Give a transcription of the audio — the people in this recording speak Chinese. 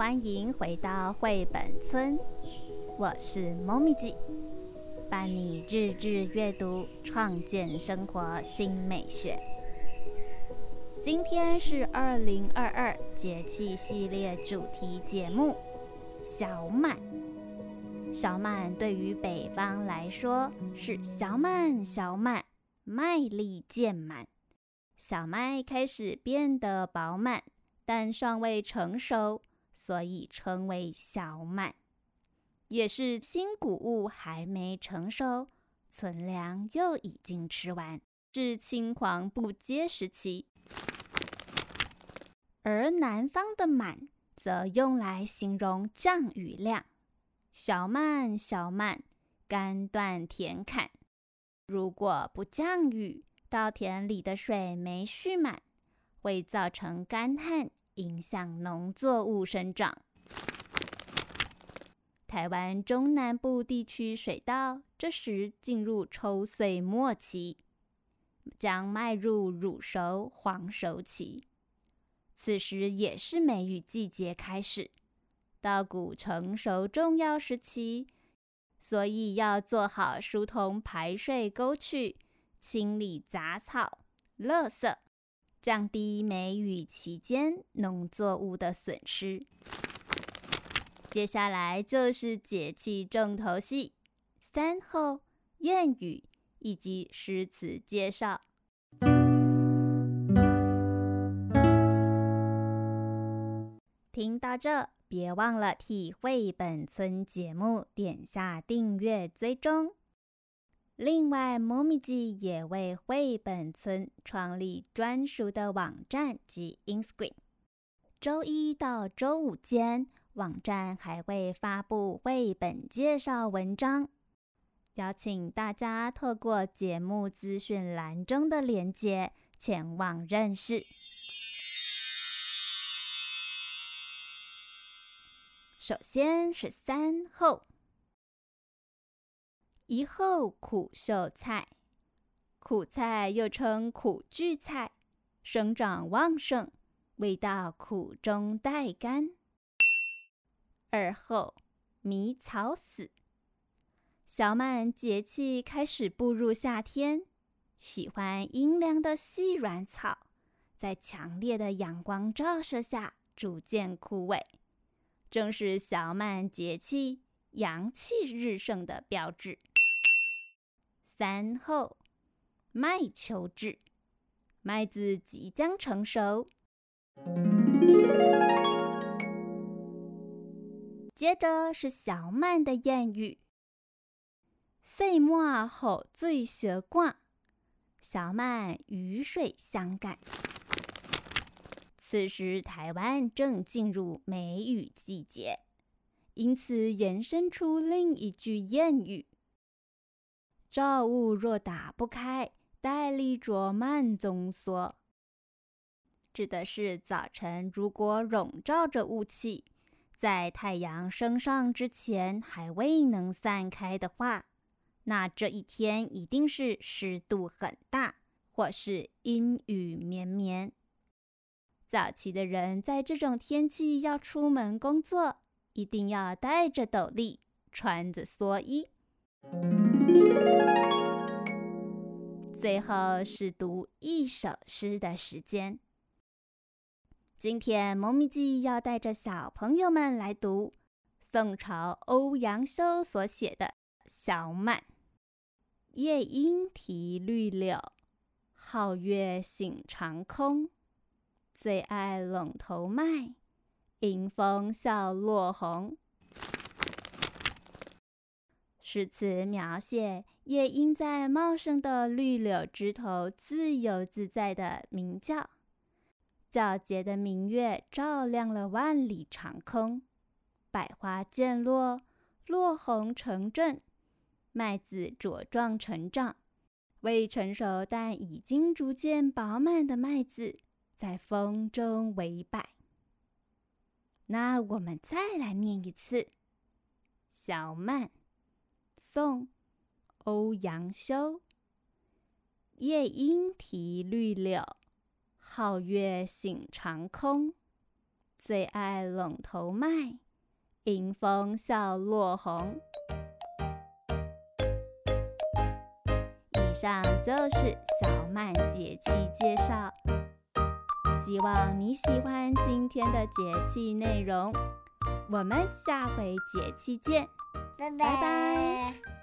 欢迎回到绘本村，我是猫咪姐，伴你日日阅读，创建生活新美学。今天是二零二二节气系列主题节目——小满。小满对于北方来说是小满，小满，麦粒渐满，小麦开始变得饱满，但尚未成熟。所以称为小满，也是新谷物还没成熟，存粮又已经吃完，是青黄不接时期。而南方的满则用来形容降雨量，小满小满，干断田坎。如果不降雨，稻田里的水没蓄满，会造成干旱。影响农作物生长。台湾中南部地区水稻这时进入抽穗末期，将迈入乳熟黄熟期。此时也是梅雨季节开始，稻谷成熟重要时期，所以要做好疏通排水沟渠，清理杂草、垃圾。降低梅雨期间农作物的损失。接下来就是节气重头戏——三候、谚语以及诗词介绍。听到这，别忘了替绘本村节目点下订阅追踪。另外，猫咪记也为绘本村创立专属的网站及 Instagram。周一到周五间，网站还会发布绘本介绍文章，邀请大家透过节目资讯栏中的链接前往认识。首先是三后。一后苦秀菜，苦菜又称苦苣菜，生长旺盛，味道苦中带甘。二后迷草死，小满节气开始步入夏天，喜欢阴凉的细软草，在强烈的阳光照射下逐渐枯萎，正是小满节气阳气日盛的标志。三后，麦秋至，麦子即将成熟。接着是小满的谚语：“岁末后最雪挂，小满雨水相赶。”此时台湾正进入梅雨季节，因此延伸出另一句谚语。照物若打不开，戴笠着慢中缩，指的是早晨如果笼罩着雾气，在太阳升上之前还未能散开的话，那这一天一定是湿度很大，或是阴雨绵绵。早起的人在这种天气要出门工作，一定要带着斗笠，穿着蓑衣。最后是读一首诗的时间。今天萌咪记要带着小朋友们来读宋朝欧阳修所写的《小满》。夜莺啼绿柳，皓月醒长空。最爱陇头麦，迎风笑落红。诗词描写夜莺在茂盛的绿柳枝头自由自在的鸣叫，皎洁的明月照亮了万里长空，百花渐落，落红成阵，麦子茁壮成长，未成熟但已经逐渐饱满的麦子在风中微摆。那我们再来念一次，小曼。宋，欧阳修。夜莺啼绿柳，皓月醒长空。最爱陇头麦，迎风笑落红。以上就是小曼节气介绍，希望你喜欢今天的节气内容。我们下回节气见，拜拜。